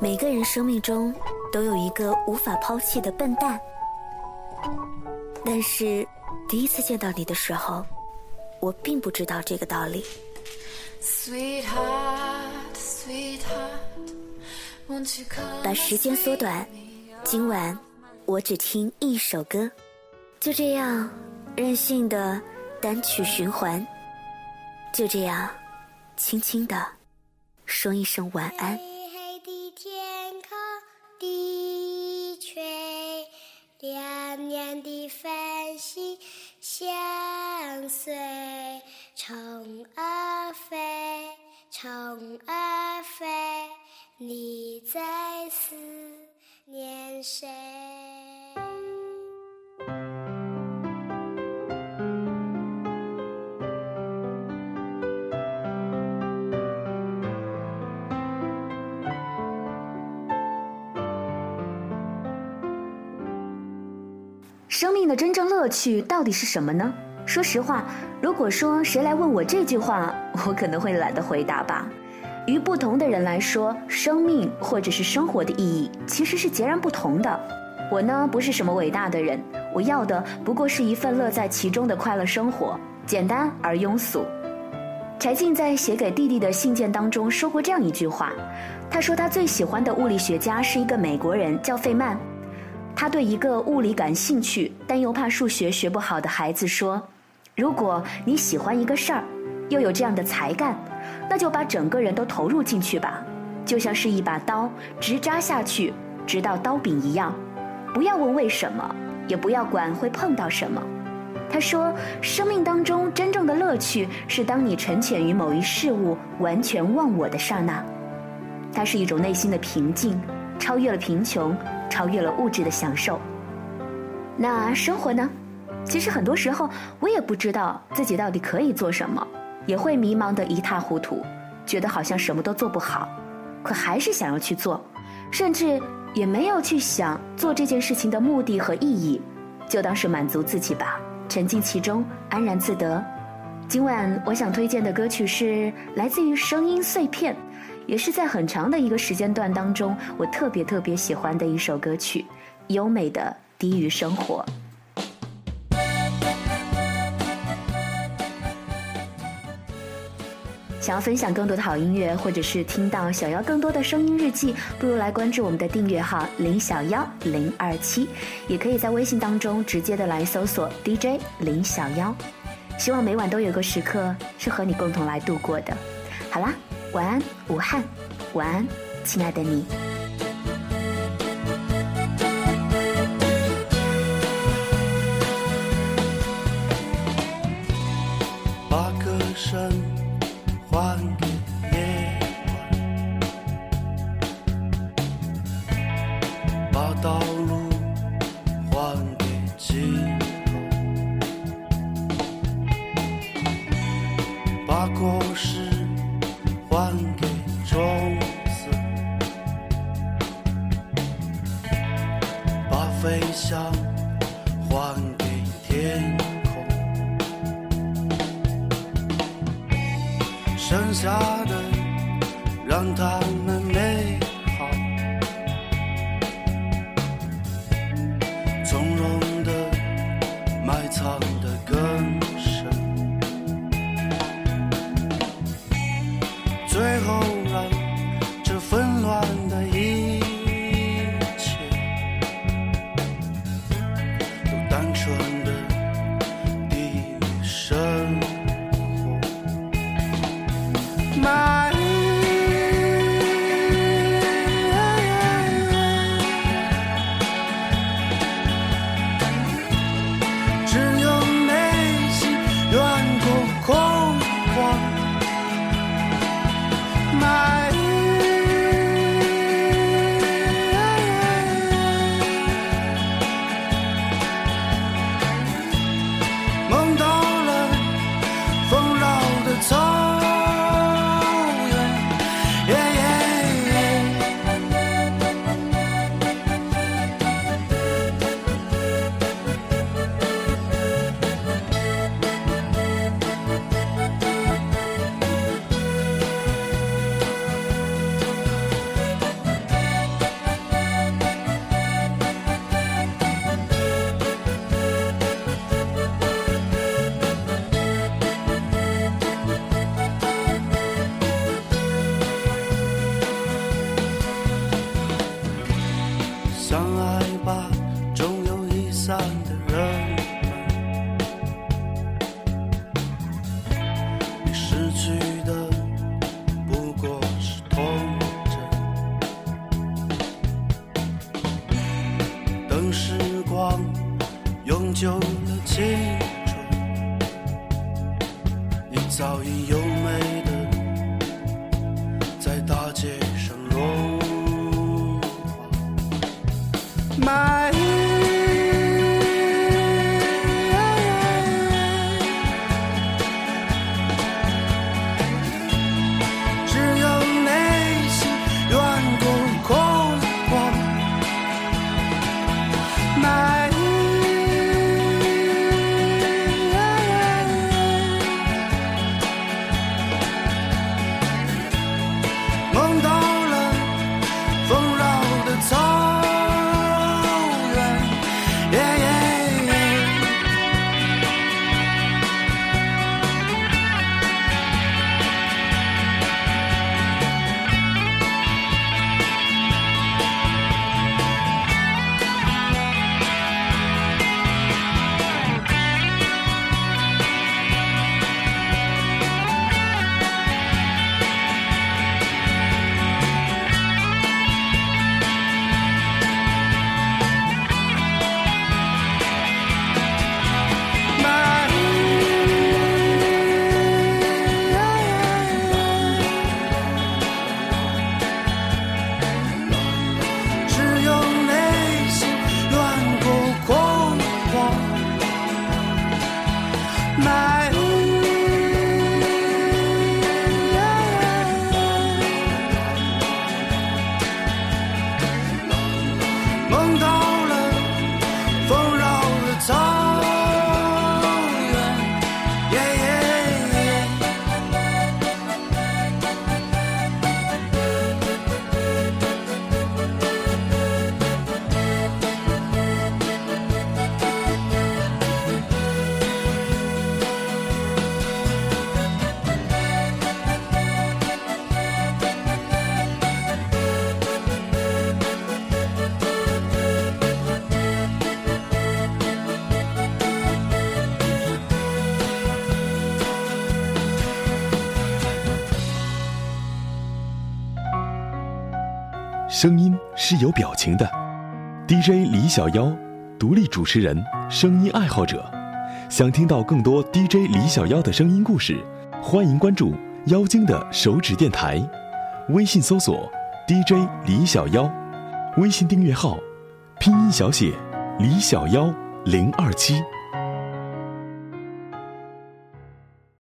每个人生命中都有一个无法抛弃的笨蛋，但是第一次见到你的时候，我并不知道这个道理。把时间缩短，今晚我只听一首歌，就这样任性的单曲循环，就这样轻轻的说一声晚安。黑黑的天空，低垂，亮亮的繁星相随，虫儿飞，虫儿飞。你在思念谁？生命的真正乐趣到底是什么呢？说实话，如果说谁来问我这句话，我可能会懒得回答吧。于不同的人来说，生命或者是生活的意义其实是截然不同的。我呢不是什么伟大的人，我要的不过是一份乐在其中的快乐生活，简单而庸俗。柴静在写给弟弟的信件当中说过这样一句话，他说他最喜欢的物理学家是一个美国人，叫费曼。他对一个物理感兴趣但又怕数学学不好的孩子说：“如果你喜欢一个事儿，又有这样的才干。”那就把整个人都投入进去吧，就像是一把刀，直扎下去，直到刀柄一样。不要问为什么，也不要管会碰到什么。他说，生命当中真正的乐趣是当你沉潜于某一事物，完全忘我的刹那。它是一种内心的平静，超越了贫穷，超越了物质的享受。那生活呢？其实很多时候，我也不知道自己到底可以做什么。也会迷茫得一塌糊涂，觉得好像什么都做不好，可还是想要去做，甚至也没有去想做这件事情的目的和意义，就当是满足自己吧，沉浸其中，安然自得。今晚我想推荐的歌曲是来自于声音碎片，也是在很长的一个时间段当中，我特别特别喜欢的一首歌曲，优美的低于生活。想要分享更多的好音乐，或者是听到小妖更多的声音日记，不如来关注我们的订阅号林小妖零二七，也可以在微信当中直接的来搜索 DJ 林小妖。希望每晚都有个时刻是和你共同来度过的。好啦，晚安武汉，晚安亲爱的你。把歌声。还给夜晚，把道路还给尽头，把故事还给种子，把飞翔还给天空。剩下的，让它 My 相爱吧终有一散的人你失去的不过是童真等时光永久的青春你早已有 My My 声音是有表情的，DJ 李小妖，独立主持人，声音爱好者。想听到更多 DJ 李小妖的声音故事，欢迎关注妖精的手指电台，微信搜索 DJ 李小妖，微信订阅号，拼音小写李小妖零二七。